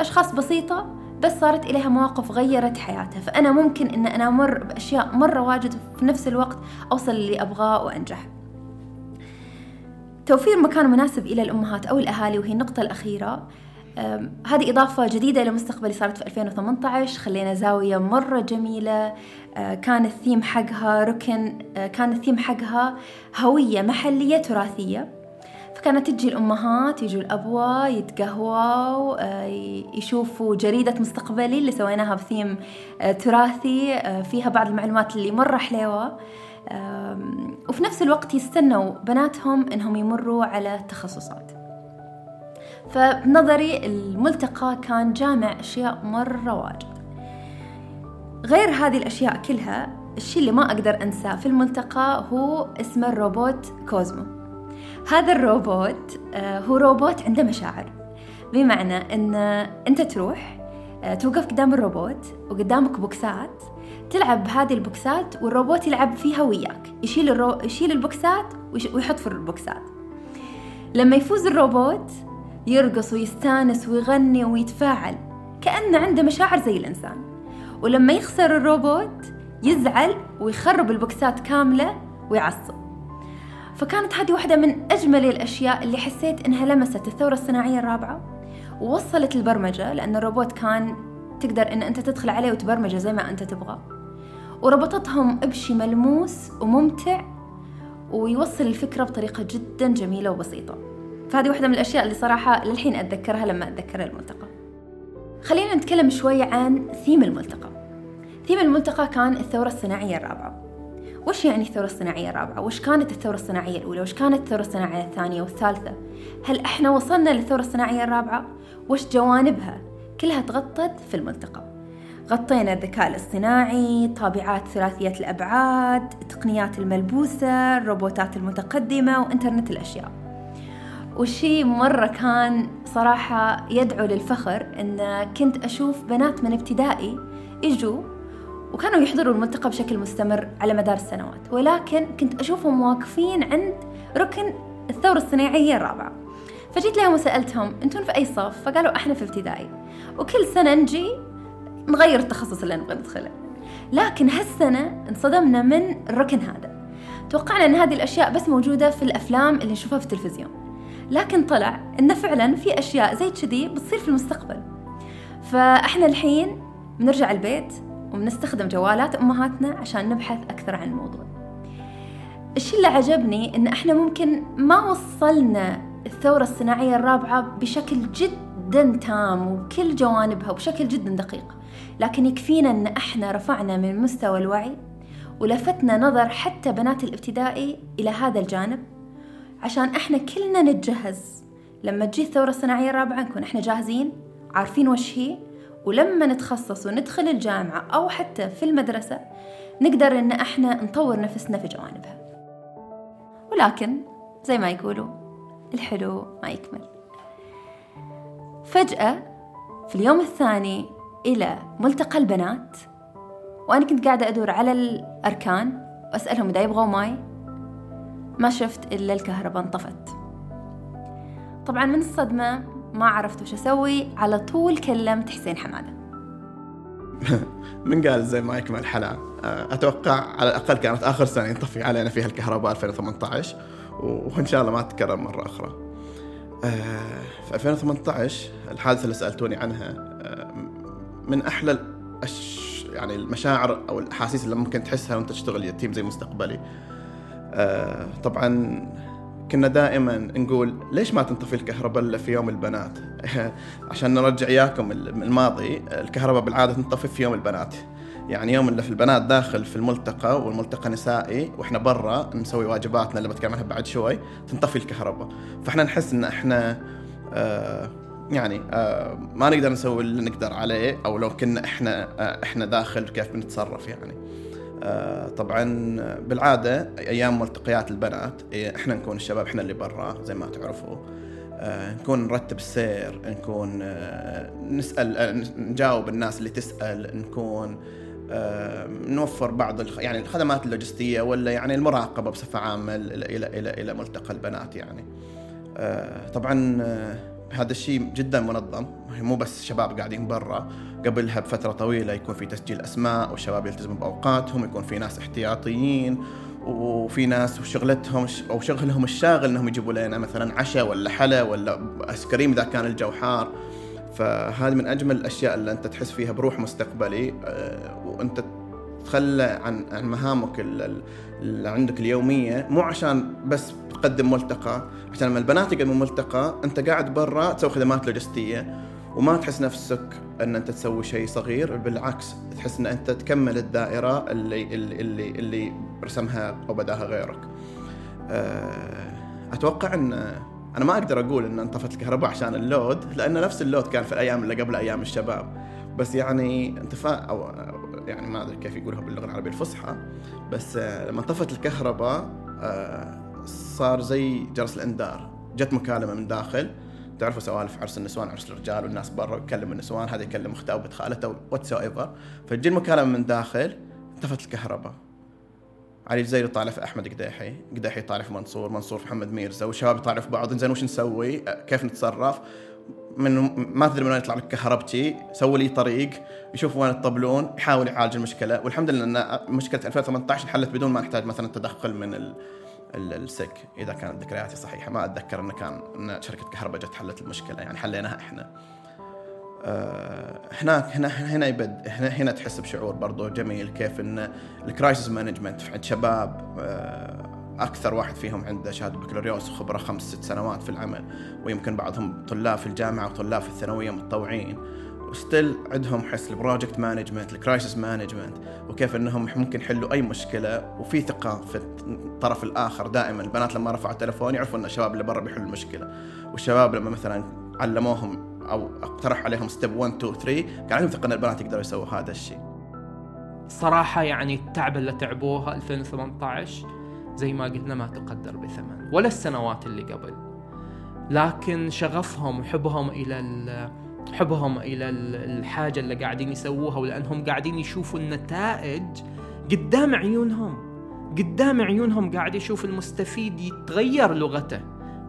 أشخاص بسيطة بس صارت إليها مواقف غيرت حياتها. فأنا ممكن إن أنا أمر بأشياء مرة واجد في نفس الوقت أوصل اللي أبغاه وأنجح. توفير مكان مناسب إلى الأمهات أو الأهالي وهي النقطة الأخيرة. هذه إضافة جديدة إلى مستقبلي صارت في 2018 خلينا زاوية مرة جميلة. أه، كان الثيم حقها ركن أه، كان الثيم حقها هوية محلية تراثية. فكانت تجي الأمهات يجوا الأبوة يتقهووا أه، يشوفوا جريدة مستقبلي اللي سويناها بثيم تراثي. فيها بعض المعلومات اللي مرة حلوة وفي نفس الوقت يستنوا بناتهم إنهم يمروا على تخصصات. فبنظري الملتقى كان جامع أشياء مره واجد غير هذه الأشياء كلها الشيء اللي ما أقدر أنساه في الملتقى هو اسمه الروبوت كوزمو. هذا الروبوت آه، هو روبوت عنده مشاعر. بمعنى إن أنت تروح آه، توقف قدام الروبوت وقدامك box ات تلعب بهذه ال box ات والروبوت يلعب فيها وياك. يشيل الرو... يشيل ال box ات ويحط في ال box ات. لما يفوز الروبوت يرقص ويستانس ويغني ويتفاعل كأنه عنده مشاعر زي الإنسان. ولما يخسر الروبوت يزعل ويخرب البوكسات كاملة ويعصب. فكانت هذه واحدة من أجمل الأشياء اللي حسيت إنها لمست الثورة الصناعية الرابعة ووصلت البرمجة لأن الروبوت كان تقدر إن أنت تدخل عليه وتبرمجه زي ما أنت تبغى. وربطتهم بشي ملموس وممتع ويوصل الفكرة بطريقة جدا جميلة وبسيطة فهذه واحدة من الأشياء اللي صراحة للحين أتذكرها لما أتذكر الملتقى خلينا نتكلم شوي عن ثيم الملتقى ثيم الملتقى كان الثورة الصناعية الرابعة وش يعني الثورة الصناعية الرابعة؟ وش كانت الثورة الصناعية الأولى؟ وش كانت الثورة الصناعية الثانية والثالثة؟ هل إحنا وصلنا للثورة الصناعية الرابعة؟ وش جوانبها؟ كلها تغطت في الملتقى غطينا الذكاء الاصطناعي طابعات ثلاثية الأبعاد التقنيات الملبوسة الروبوتات المتقدمة وإنترنت الأشياء. والشي مرة كان صراحة يدعو للفخر إن كنت أشوف بنات من ابتدائي يجوا وكانوا يحضروا الملتقى بشكل مستمر على مدار السنوات. ولكن كنت أشوفهم واقفين عند ركن الثورة الصناعية الرابعة. فجيت لهم وسألتهم أنتم في أي صف؟ فقالوا إحنا في ابتدائي. وكل سنة نجي نغير التخصص اللي نبغى ندخله. لكن هالسنة انصدمنا من الركن هذا توقعنا أن هذه الأشياء بس موجودة في الأفلام اللي نشوفها في التلفزيون. لكن طلع أنه فعلا في أشياء زي كذي بتصير في المستقبل. فإحنا الحين بنرجع البيت وبنستخدم جوالات أمهاتنا عشان نبحث أكثر عن الموضوع. الشيء اللي عجبني إن إحنا ممكن ما وصلنا الثورة الصناعية الرابعة بشكل جدا تام وبكل جوانبها وبشكل جدا دقيق. لكن يكفينا إن إحنا رفعنا من مستوى الوعي ولفتنا نظر حتى بنات الابتدائي إلى هذا الجانب. عشان إحنا كلنا نتجهز. لما تجي الثورة الصناعية الرابعة نكون إحنا جاهزين عارفين وش هي ولما نتخصص وندخل الجامعة أو حتى في المدرسة نقدر إن إحنا نطور نفسنا في جوانبها. ولكن زي ما يقولوا الحلو ما يكمل. فجأة في اليوم الثاني إلى ملتقى البنات وأنا كنت قاعدة أدور على الأركان وأسألهم إذا يبغوا ماي. ما شفت إلا الكهرباء انطفت. طبعا من الصدمة ما عرفت وش أسوي على طول كلمت حسين حمادة. (laughs) من قال زي ما يكمل حلا أتوقع على الأقل كانت آخر سنة ينطفي علينا فيها الكهرباء 2018 وإن شاء الله ما تتكرر مرة أخرى. في 2018 الحادثة اللي سألتوني عنها من أحلى الأش... يعني المشاعر أو الأحاسيس اللي ممكن تحسها وأنت تشتغل يتيم زي مستقبلي. طبعا كنا دائما نقول ليش ما تنطفي الكهرباء إلا في يوم البنات؟ (laughs) عشان نرجع إياكم الماضي الكهرباء بالعادة تنطفي في يوم البنات. يعني يوم اللي في البنات داخل في الملتقى والملتقى نسائي وإحنا برا نسوي واجباتنا اللي بتكلم عنها بعد شوي تنطفي الكهرباء. فإحنا نحس إن إحنا آه يعني آه ما نقدر نسوي اللي نقدر عليه أو لو كنا إحنا آه إحنا داخل كيف بنتصرف يعني آه طبعا بالعادة أيام ملتقيات البنات إحنا نكون الشباب إحنا اللي برا زي ما تعرفوا نكون نرتب السير نكون نسأل نجاوب الناس اللي تسأل نكون نوفر بعض. يعني الخدمات اللوجستية ولا يعني المراقبة بصفة عامة إلى إلى إلى, ملتقى البنات يعني طبعا هذا الشيء جدا منظم. مو بس شباب قاعدين برا. قبلها بفترة طويلة يكون في تسجيل أسماء والشباب يلتزموا بأوقاتهم يكون في ناس احتياطيين وفي ناس وشغلتهم أو شغلهم الشاغل إنهم يجيبوا لنا مثلا عشاء ولا حلا ولا آيس كريم إذا كان الجو حار فهذه من أجمل الأشياء اللي أنت تحس فيها بروح مستقبلي. وأنت تتخلى عن عن مهامك اللي عندك اليومية مو عشان بس تقدم ملتقى عشان لما البنات يقدموا ملتقى أنت قاعد برا تسوي خدمات لوجستية وما تحس نفسك إن أنت تسوي شيء صغير بالعكس تحس إن أنت تكمل الدائرة اللي اللي اللي, اللي رسمها أو بداها غيرك. أتوقع إن أنا ما أقدر أقول إن انطفت الكهرباء عشان اللود لأن نفس اللود كان في الأيام اللي قبل أيام الشباب بس يعني انطفاء أو يعني ما أدري كيف يقولها باللغة العربيه الفصحى. بس لما انطفت الكهرباء صار زي جرس الانذار جت مكالمة من داخل. تعرفوا سوالف عرس النسوان عرس الرجال والناس برا يكلم النسوان هذا يكلم اخته أو بنت خالته whatever فتجي المكالمة من داخل انطفت الكهرباء. علي الجزيري طالع في أحمد قديحي. قديحي طالع في منصور منصور في محمد ميرزا. والشباب يطالعوا في بعض. زين وش نسوي؟ كيف نتصرف؟ من ما تدري من وين يطلع لك كهربجي سوي لي طريق يشوف وين الطبلون يحاول يعالج المشكلة. والحمد لله إن مشكلة 2018 انحلت بدون ما نحتاج مثلا تدخل من ال ال SEC إذا كانت ذكرياتي صحيحة. ما أتذكر انه كان إن شركة كهرباء جت حلت المشكلة يعني حليناها إحنا. أه هناك هنا هنا يبد هنا, هنا تحس بشعور برضو جميل كيف إن ال crisis management عند شباب أه أكثر واحد فيهم عنده شهادة بكالوريوس وخبرة خمس ست سنوات في العمل ويمكن بعضهم طلاب في الجامعة وطلاب في الثانوية متطوعين و still عندهم حس ال project management ال crisis management وكيف إنهم ممكن يحلوا أي مشكلة وفي ثقة في الطرف الآخر دائما. البنات لما رفعوا التليفون يعرفوا إن الشباب اللي برا بيحلوا المشكلة والشباب لما مثلا علموهم أو اقترح عليهم step 1 2 3 كان عندهم ثقة إن البنات يقدروا يسووا هذا الشيء. صراحة يعني التعب اللي تعبوها 2018 زي ما قلنا ما تقدر بثمن. ولا السنوات اللي قبل. لكن شغفهم وحبهم إلى ال- حبهم إلى ال- الحاجة اللي قاعدين يسووها ولأنهم قاعدين يشوفوا النتائج قدام عيونهم. قدام عيونهم قاعد يشوف المستفيد يتغير لغته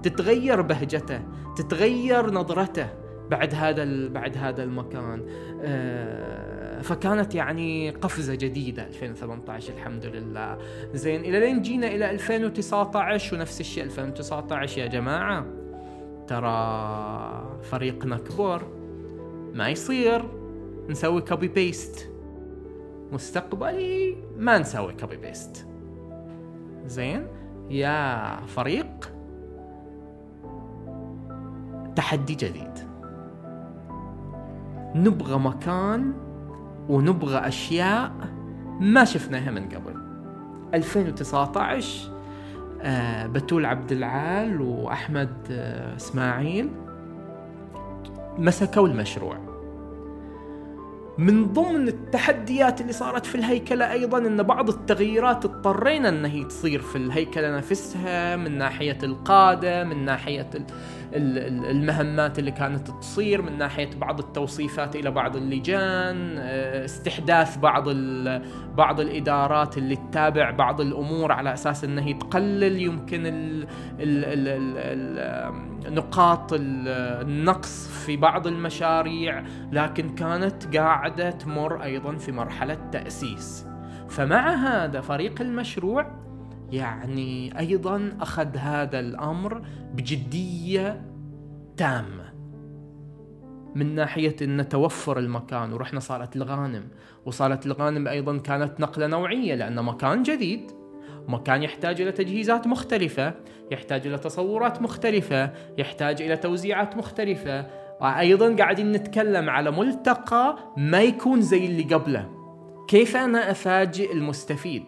تتغير بهجته تتغير نظرته بعد هذا بعد هذا المكان. آه، فكانت يعني قفزة جديدة 2018 الحمد لله. زين إلى لين جينا إلى 2019 ونفس الشيء 2019 يا جماعة. ترى فريقنا كبر ما يصير. نسوي copy paste مستقبلي ما نسوي copy paste زين يا فريق تحدي جديد. نبغى مكان ونبغى أشياء ما شفناها من قبل. 2019 آه بتول عبد العال وأحمد آه إسماعيل مسكوا المشروع. من ضمن التحديات اللي صارت في الهيكلة أيضا أن بعض التغييرات اضطرينا أن هي تصير في الهيكلة نفسها من ناحية القادة من ناحية المهمات اللي كانت تصير من ناحية بعض التوصيفات إلى بعض اللجان آه، استحداث بعض بعض الإدارات اللي تتابع بعض الأمور على أساس أنها تقلل يمكن ال ال ال ال ال نقاط ال- النقص في بعض المشاريع لكن كانت قاعدة تمر أيضا في مرحلة تأسيس. فمع هذا فريق المشروع يعني أيضا أخذ هذا الأمر بجدية تامة. من ناحية أن توفر المكان ورحنا صارت الغانم. وصارت الغانم أيضا كانت نقلة نوعية لأن مكان جديد. مكان يحتاج إلى تجهيزات مختلفة يحتاج إلى تصورات مختلفة يحتاج إلى توزيعات مختلفة. وأيضا قاعدين نتكلم على ملتقى ما يكون زي اللي قبله. كيف أنا أفاجئ المستفيد؟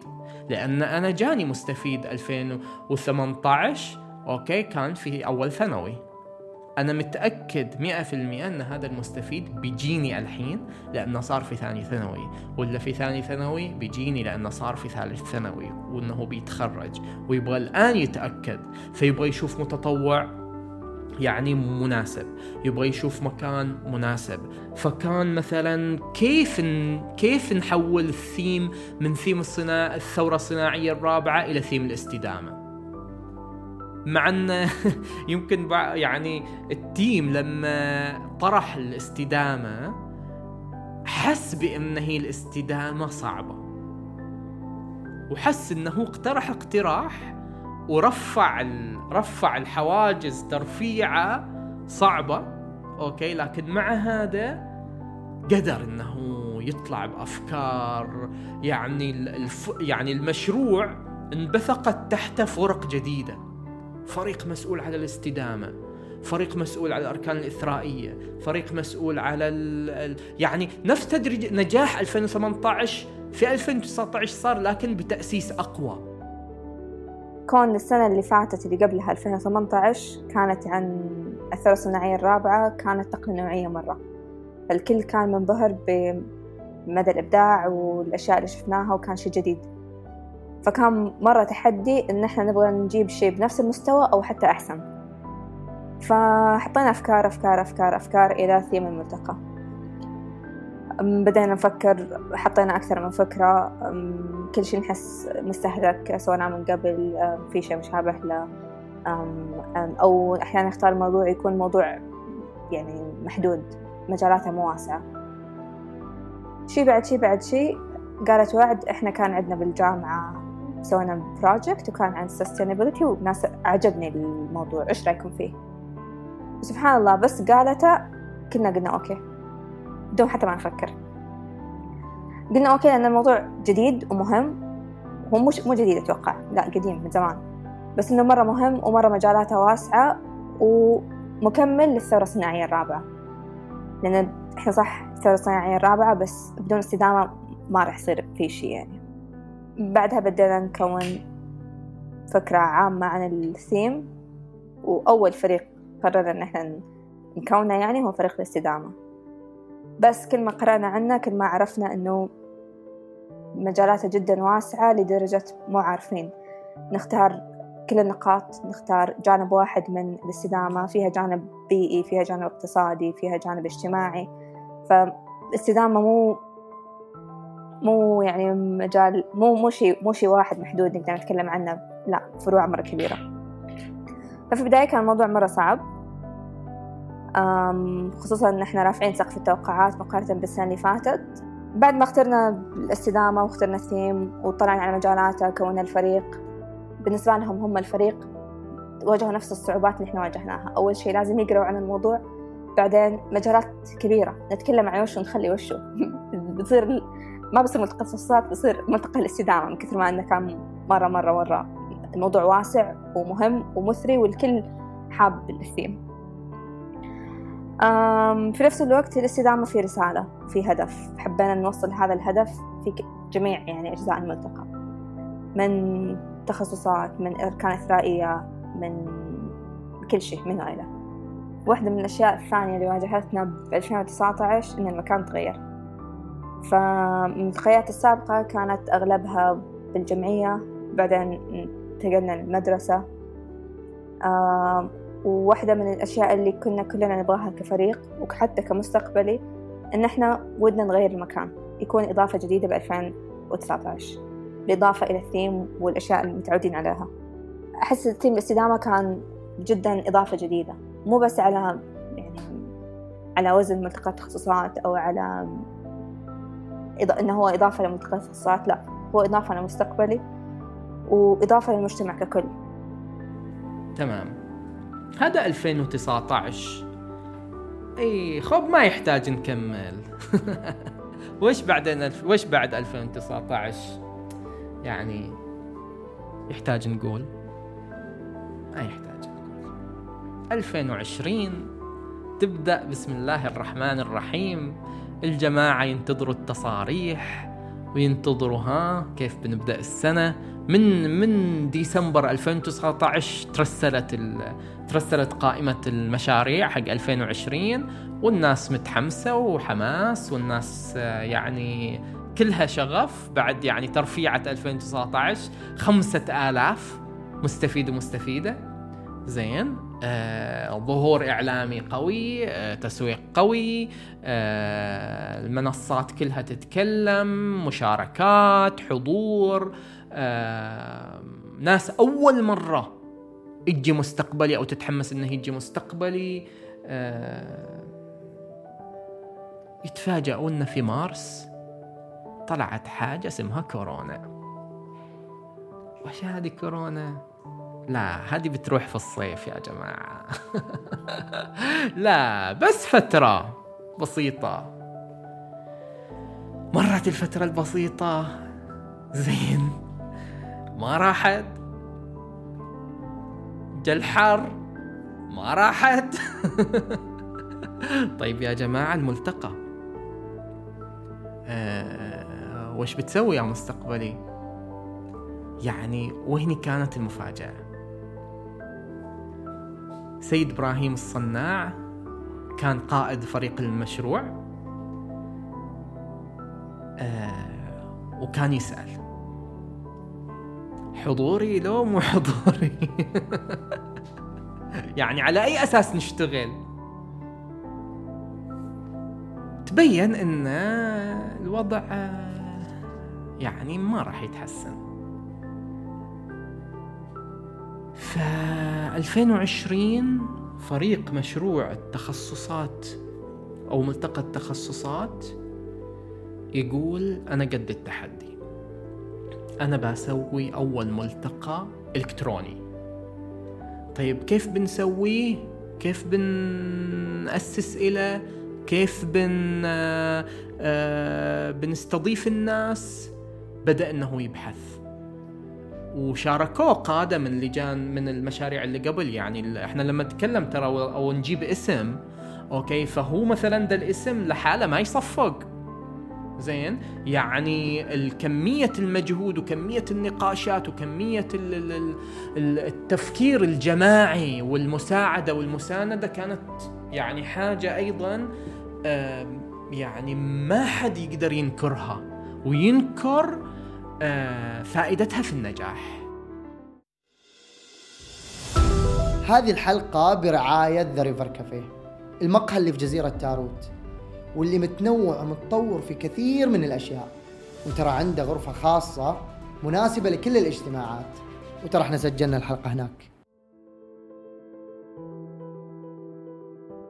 لأن أنا جاني مستفيد. 2018 أوكي كان في أول ثانوي. أنا متأكد 100% أن هذا المستفيد بيجيني الحين لأنه صار في ثاني ثانوي. ولا في ثاني ثانوي بيجيني لأنه صار في ثالث ثانوي وأنه بيتخرج ويبغى الآن يتأكد فيبغى يشوف متطوع يعني مناسب يبغى يشوف مكان مناسب. فكان مثلا كيف ن... كيف نحول الثيم من ثيم الصناعة الثورة الصناعية الرابعة إلى ثيم الاستدامة؟ مع أن (laughs) يمكن يعني ال team لما طرح الاستدامة حس بأن هي الاستدامة صعبة. وحس أنه اقترح اقتراح ورفع ال... رفع الحواجز ترفيعة صعبة أوكي لكن مع هذا قدر إنه يطلع بأفكار يعني ال- الف... يعني المشروع انبثقت تحته فرق جديدة فريق مسؤول على الاستدامة فريق مسؤول على الأركان الإثرائية فريق مسؤول على. ال... يعني نفس تدريج نجاح 2018 في 2019 صار لكن بتأسيس أقوى كون السنة اللي فاتت اللي قبلها 2018 كانت عن الثورة الصناعية الرابعة كانت نقلة نوعية مرة. فالكل كان منبهر بمدى الإبداع والأشياء اللي شفناها وكان شيء جديد. فكان مرة تحدي إن إحنا نبغى نجيب شيء بنفس المستوى أو حتى أحسن. فحطينا أفكار أفكار أفكار أفكار إلى ثيم الملتقى. بدينا نفكر حطينا أكثر من فكرة. كل شيء نحس مستهلك سويناه من قبل. في شيء مشابه له. أو أحيانا نختار موضوع يكون موضوع يعني محدود مجالاته مو واسعة شي بعد شي بعد شي. قالت وعد إحنا كان عندنا بالجامعة سوينا project وكان عن sustainability وناس عجبني الموضوع. إيش رأيكم فيه؟ سبحان الله بس قالته كنا قلنا أوكي. بدون حتى ما نفكر. قلنا أوكي لأن الموضوع جديد ومهم. هو مش مو جديد أتوقع. لا قديم من زمان. بس إنه مرة مهم ومرة مجالاته واسعة ومكمل للثورة الصناعية الرابعة. لأن إحنا صح الثورة الصناعية الرابعة بس بدون استدامة ما راح يصير في شيء يعني. بعدها بدينا نكون فكرة عامة عن الثيم. وأول فريق قررنا إن إحنا نكونه يعني هو فريق الاستدامة. بس كل ما قرأنا عنه كل ما عرفنا إنه مجالاته جدا واسعة لدرجة مو عارفين. نختار كل النقاط نختار جانب واحد من الاستدامة فيها جانب بيئي فيها جانب اقتصادي فيها جانب اجتماعي. فالاستدامة مو مو يعني مجال مو مو شيء مو شيء واحد محدود نقدر نتكلم عنه. لا فروع مرة كبيرة. ففي البداية كان الموضوع مرة صعب. خصوصا إن إحنا رافعين سقف التوقعات مقارنة بالسنة اللي فاتت. بعد ما اخترنا الاستدامة واخترنا الثيم وطلعنا على مجالاته كونا الفريق بالنسبة لهم هم الفريق واجهوا نفس الصعوبات اللي إحنا واجهناها. أول شيء لازم يقرأوا عن الموضوع بعدين مجالات كبيرة نتكلم عن وش ونخلي وشه (laughs) بتصير ما بصير ملتقى تخصصات بصير ملتقى الاستدامة من كثر ما أنه كان مرة مرة مرة. الموضوع واسع ومهم ومثري والكل حاب الثيم. في نفس الوقت الاستدامة في رسالة في هدف. حبينا نوصل هذا الهدف في جميع يعني أجزاء الملتقى. من تخصصات من أركان إثرائية من كل شيء من إلى واحدة من الأشياء الثانية اللي واجهتنا ب 2019 إن المكان تغير. فالملتقيات السابقة كانت أغلبها بالجمعية بعدين انتقلنا للمدرسة. وواحدة من الأشياء اللي كنا كلنا نبغاها كفريق وحتى كمستقبلي إن إحنا ودنا نغير المكان يكون إضافة جديدة ب 2019 بالإضافة إلى الثيم والأشياء اللي متعودين عليها. أحس الثيم الاستدامة كان جدا إضافة جديدة مو بس على يعني على وزن ملتقى التخصصات أو على إنه هو إضافة لملتقى التخصصات لا هو إضافة لمستقبلي وإضافة للمجتمع ككل. تمام. هذا 2019 إي خب ما يحتاج نكمل. وش (laughs) بعدين. وش بعد 2019 يعني يحتاج نقول؟ ما يحتاج نقول. 2020 تبدأ بسم الله الرحمن الرحيم. الجماعة ينتظروا التصاريح. وينتظروا ها كيف بنبدأ السنة. من من ديسمبر 2019 ترسلت ترسلت قائمة المشاريع حق 2020 والناس متحمسة وحماس والناس يعني كلها شغف بعد يعني ترفيعة 2019 خمسة آلاف مستفيد ومستفيدة. زين. آه، ظهور إعلامي قوي آه، تسويق قوي آه، المنصات كلها تتكلم مشاركات حضور ناس أول مرة يجي مستقبلي أو تتحمس إنه يجي مستقبلي يتفاجئون في مارس طلعت حاجة اسمها كورونا وش هذه كورونا؟ لا هذه بتروح في الصيف يا جماعة. (laughs) لا بس فترة بسيطة. مرت الفترة البسيطة. زين. ما راحت. جا الحر. ما راحت. (laughs) طيب يا جماعة الملتقى. أه وش بتسوي يا مستقبلي؟ يعني وهني كانت المفاجأة. سيد إبراهيم الصناع كان قائد فريق المشروع أه وكان يسأل. حضوري لو مو حضوري؟ (laughs) يعني على أي أساس نشتغل؟ تبين إن الوضع يعني ما راح يتحسن. ف 2020 فريق مشروع التخصصات أو ملتقى التخصصات يقول أنا قد التحدي. أنا بسوي أول ملتقى إلكتروني. طيب كيف بنسويه؟ كيف بنأسس إلى؟ كيف بن آه، آه، بنستضيف الناس؟ بدأ أنه يبحث. وشاركوه قادة من لجان من المشاريع اللي قبل. يعني إحنا لما نتكلم ترى أو نجيب اسم أوكي فهو مثلا ده الاسم لحاله ما يصفق. زين؟ يعني الكمية المجهود وكمية النقاشات وكمية التفكير الجماعي والمساعدة والمساندة كانت يعني حاجة أيضا يعني ما حد يقدر ينكرها. وينكر فائدتها في النجاح. هذه الحلقة برعاية ذا ريفر كافيه المقهى اللي في جزيرة تاروت واللي متنوع ومتطور في كثير من الأشياء. وترى عنده غرفة خاصة مناسبة لكل الاجتماعات. وترى إحنا سجلنا الحلقة هناك.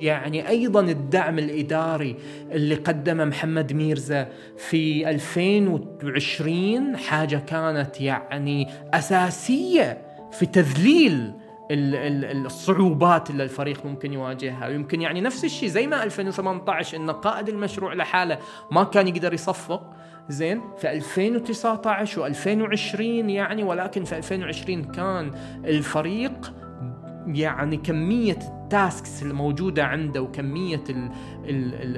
يعني أيضا الدعم الإداري اللي قدمه محمد ميرزا في 2020 حاجة كانت يعني أساسية في تذليل الصعوبات اللي الفريق ممكن يواجهها. ويمكن يعني نفس الشيء زي ما 2018 إن قائد المشروع لحاله ما كان يقدر يصفق زين؟ في 2019 و2020 يعني ولكن في 2020 كان الفريق يعني كمية التاسكس الموجودة عنده وكمية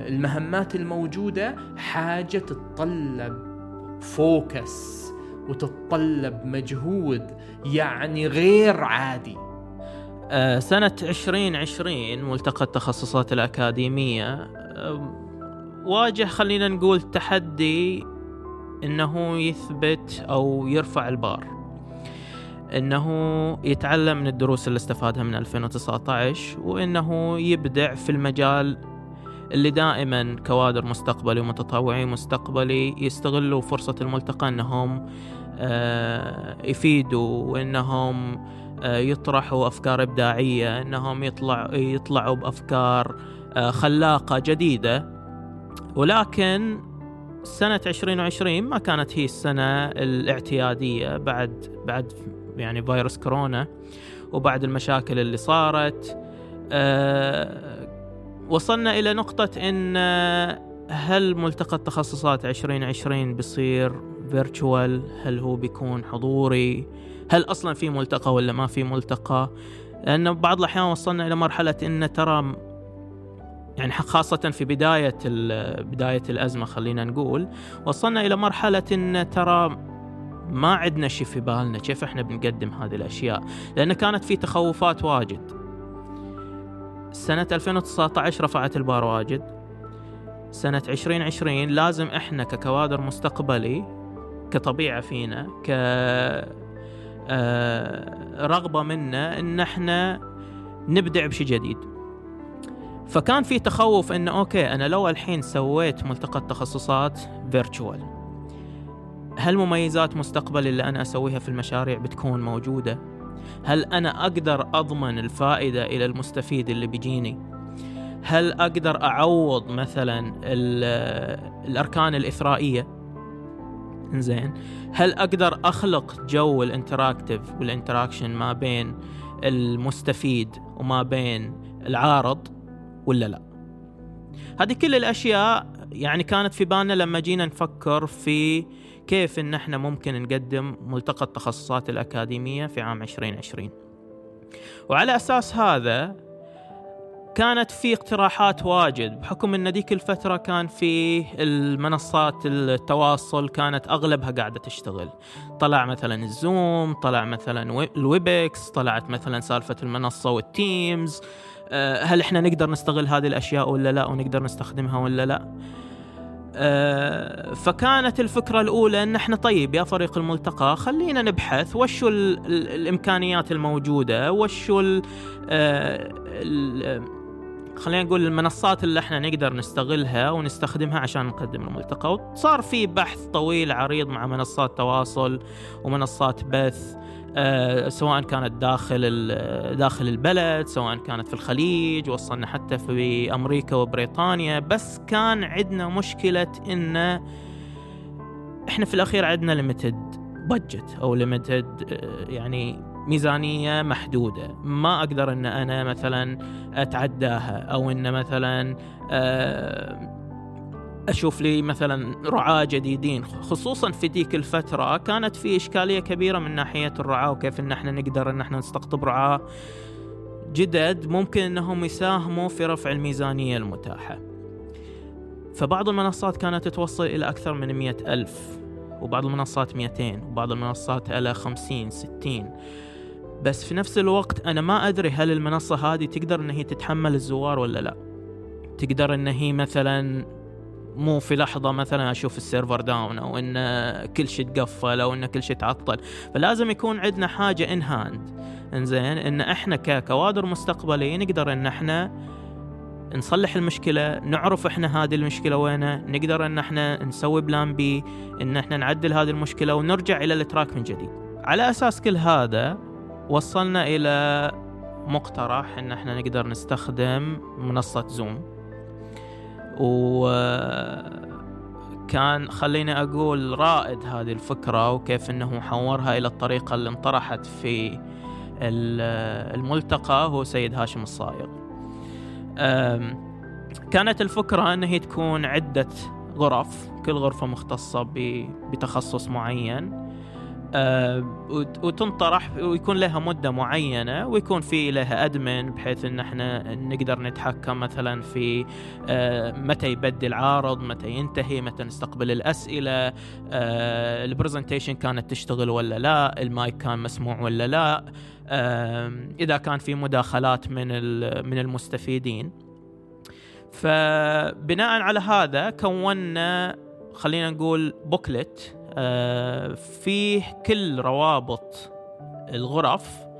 المهمات الموجودة حاجة تتطلب فوكس وتتطلب مجهود يعني غير عادي. آه، سنة 2020 ملتقى التخصصات الأكاديمية. واجه خلينا نقول تحدي إنه يثبت أو يرفع البار. إنه يتعلم من الدروس اللي استفادها من 2019 وإنه يبدع في المجال اللي دائما كوادر مستقبلي ومتطوعين مستقبلي يستغلوا فرصة الملتقى إنهم آه، يفيدوا وإنهم آه، يطرحوا أفكار إبداعية إنهم يطلع يطلعوا بأفكار آه، خلاقة جديدة. ولكن سنة 2020 ما كانت هي السنة الاعتيادية بعد بعد يعني فيروس كورونا وبعد المشاكل اللي صارت. أه وصلنا إلى نقطة إن هل ملتقى التخصصات 2020 بيصير فيرتشوال هل هو بيكون حضوري؟ هل أصلا في ملتقى ولا ما في ملتقى؟ لأن بعض الأحيان وصلنا إلى مرحلة إن ترى يعني خاصة في بداية بداية الأزمة خلينا نقول وصلنا إلى مرحلة إن ترى ما عندنا شيء في بالنا كيف إحنا بنقدم هذه الأشياء لأن كانت في تخوفات واجد. سنة 2019 رفعت البار واجد. سنة 2020 لازم إحنا ككوادر مستقبلي كطبيعة فينا ك آه، رغبة منا إن إحنا نبدع بشيء جديد. فكان في تخوف انه أوكي أنا لو الحين سويت ملتقى التخصصات virtual هل مميزات مستقبل اللي أنا أسويها في المشاريع بتكون موجودة؟ هل أنا أقدر أضمن الفائدة إلى المستفيد اللي بيجيني؟ هل أقدر أعوض مثلا الأركان الإثرائية؟ زين هل أقدر أخلق جو ال interactive وال interaction ما بين المستفيد وما بين العارض ولا لا؟ هذه كل الأشياء يعني كانت في بالنا لما جينا نفكر في كيف إن إحنا ممكن نقدم ملتقى التخصصات الأكاديمية في عام 2020 وعلى أساس هذا كانت في اقتراحات واجد بحكم إن ذيك الفترة كان في المنصات التواصل كانت أغلبها قاعدة تشتغل. طلع مثلا الزوم طلع مثلا الويبكس طلعت مثلا سالفة المنصة والتيمز هل إحنا نقدر نستغل هذه الأشياء ولا لا ونقدر نستخدمها ولا لا؟ آه، فكانت الفكرة الأولى أن إحنا طيب يا فريق الملتقى خلينا نبحث وشو الإمكانيات الموجودة وشو ال آه، خلينا نقول المنصات اللي إحنا نقدر نستغلها ونستخدمها عشان نقدم الملتقى. وصار في بحث طويل عريض مع منصات تواصل ومنصات بث. سواء كانت داخل داخل البلد سواء كانت في الخليج وصلنا حتى في أمريكا وبريطانيا. بس كان عندنا مشكلة إن إحنا في الأخير عندنا limited budget أو limited آه، يعني ميزانية محدودة. ما أقدر أن أنا مثلا أتعداها أو أن مثلا آه، أشوف لي مثلا رعاة جديدين خصوصا في ديك الفترة كانت في إشكالية كبيرة من ناحية الرعاة وكيف أن إحنا نقدر أن إحنا نستقطب رعاة جدد ممكن أنهم يساهموا في رفع الميزانية المتاحة. فبعض المنصات كانت توصل إلى أكثر من مئة ألف وبعض المنصات 200 وبعض المنصات على 50 60 بس في نفس الوقت أنا ما أدري هل المنصة هذه تقدر إن هي تتحمل الزوار ولا لا. تقدر إن هي مثلا مو في لحظة مثلا أشوف السيرفر داون أو إن كل شيء تقفل أو إن كل شيء تعطل. فلازم يكون عندنا حاجة in hand إن زين إن إحنا ككوادر مستقبلية نقدر إن إحنا نصلح المشكلة نعرف إحنا هذه المشكلة وينها نقدر إن إحنا نسوي plan B إن إحنا نعدل هذه المشكلة ونرجع إلى ال track من جديد. على أساس كل هذا وصلنا إلى مقترح إن إحنا نقدر نستخدم منصة زوم و كان خليني أقول رائد هذه الفكرة وكيف أنه حورها إلى الطريقة اللي انطرحت في الملتقى هو سيد هاشم الصايغ. كانت الفكرة أن هي تكون عدة غرف كل غرفة مختصة بتخصص معين. أه وتنطرح ويكون لها مدة معينة ويكون في لها أدمن بحيث أن إحنا نقدر نتحكم مثلا في أه متى يبدي العارض متى ينتهي متى نستقبل الأسئلة أه ال presentation كانت تشتغل ولا لا المايك كان مسموع ولا لا إذا كان في مداخلات من من المستفيدين. فبناء على هذا كونا خلينا نقول booklet آه، فيه كل روابط الغرف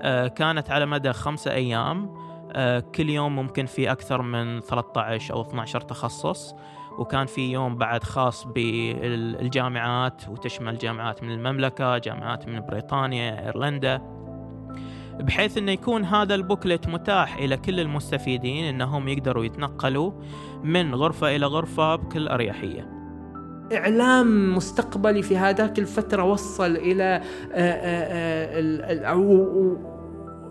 آه، كانت على مدى خمسة أيام. آه، كل يوم ممكن في أكثر من 13 أو 12 تخصص. وكان في يوم بعد خاص بالجامعات وتشمل جامعات من المملكة جامعات من بريطانيا إيرلندا. بحيث إنه يكون هذا البوكلت متاح إلى كل المستفيدين إنهم يقدروا يتنقلوا من غرفة إلى غرفة بكل أريحية. إعلام مستقبلي في هذاك الفترة وصل إلى آه، آه، آه،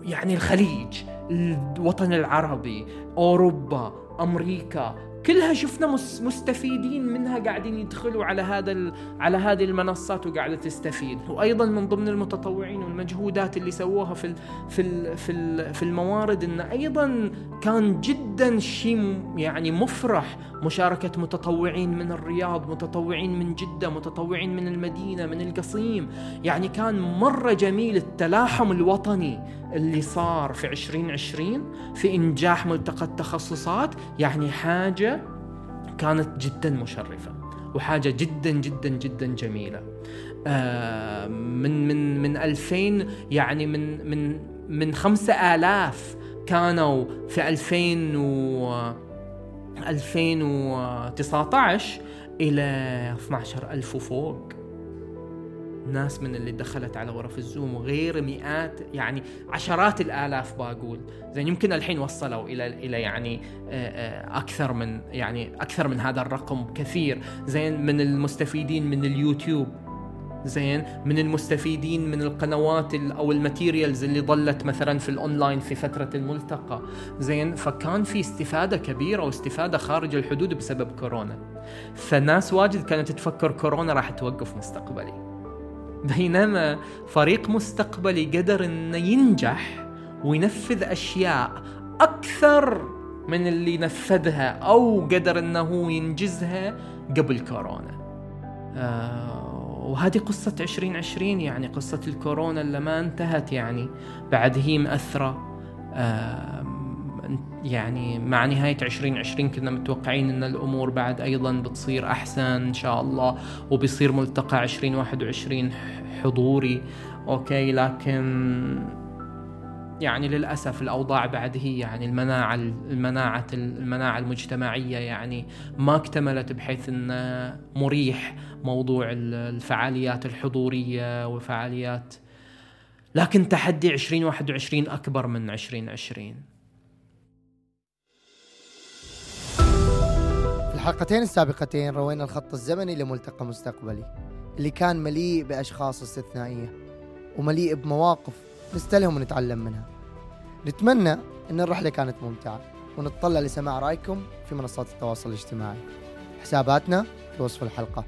يعني الخليج الوطن العربي أوروبا أمريكا. كلها شفنا مستفيدين منها قاعدين يدخلوا على هذا على هذه المنصات وقاعدة تستفيد. وأيضا من ضمن المتطوعين والمجهودات اللي سووها في في في في الموارد انه أيضا كان جدا شيء يعني مفرح. مشاركة متطوعين من الرياض متطوعين من جدة متطوعين من المدينة من القصيم. يعني كان مرة جميل التلاحم الوطني اللي صار في 2020 في إنجاح ملتقى التخصصات. يعني حاجة كانت جدا مشرفة وحاجة جدا جدا جدا جميلة. آه من من من 2000 يعني من من من 5000 كانوا في 2000 و 2019 إلى 12000 وفوق. ناس من اللي دخلت على غرف الزوم وغير مئات يعني عشرات الآلاف بقول زين يمكن الحين وصلوا إلى إلى يعني آه، آه، أكثر من يعني أكثر من هذا الرقم كثير. زين من المستفيدين من اليوتيوب. زين من المستفيدين من القنوات أو ال materials اللي ظلت مثلا في الأونلاين في فترة الملتقى. زين فكان في استفادة كبيرة واستفادة خارج الحدود بسبب كورونا. فناس واجد كانت تفكر كورونا راح توقف مستقبلي. بينما فريق مستقبلي قدر انه ينجح وينفذ أشياء أكثر من اللي نفذها أو قدر أنه ينجزها قبل كورونا. آه وهذه قصة 2020 يعني قصة الكورونا اللي ما انتهت يعني بعد هي مأثرة. آه يعني مع نهاية 2020 كنا متوقعين إن الأمور بعد أيضا بتصير أحسن إن شاء الله وبيصير ملتقى 2021 حضوري. أوكي لكن يعني للأسف الأوضاع بعد هي يعني المناعة المناعة المناعة المجتمعية يعني ما اكتملت بحيث انه مريح موضوع الفعاليات الحضورية وفعاليات. لكن تحدي 2021 أكبر من 2020 الحلقتين السابقتين روينا الخط الزمني لملتقى مستقبلي اللي كان مليء بأشخاص استثنائية ومليء بمواقف نستلهم ونتعلم منها. نتمنى أن الرحلة كانت ممتعة ونتطلع لسماع رأيكم في منصات التواصل الاجتماعي. حساباتنا في وصف الحلقة.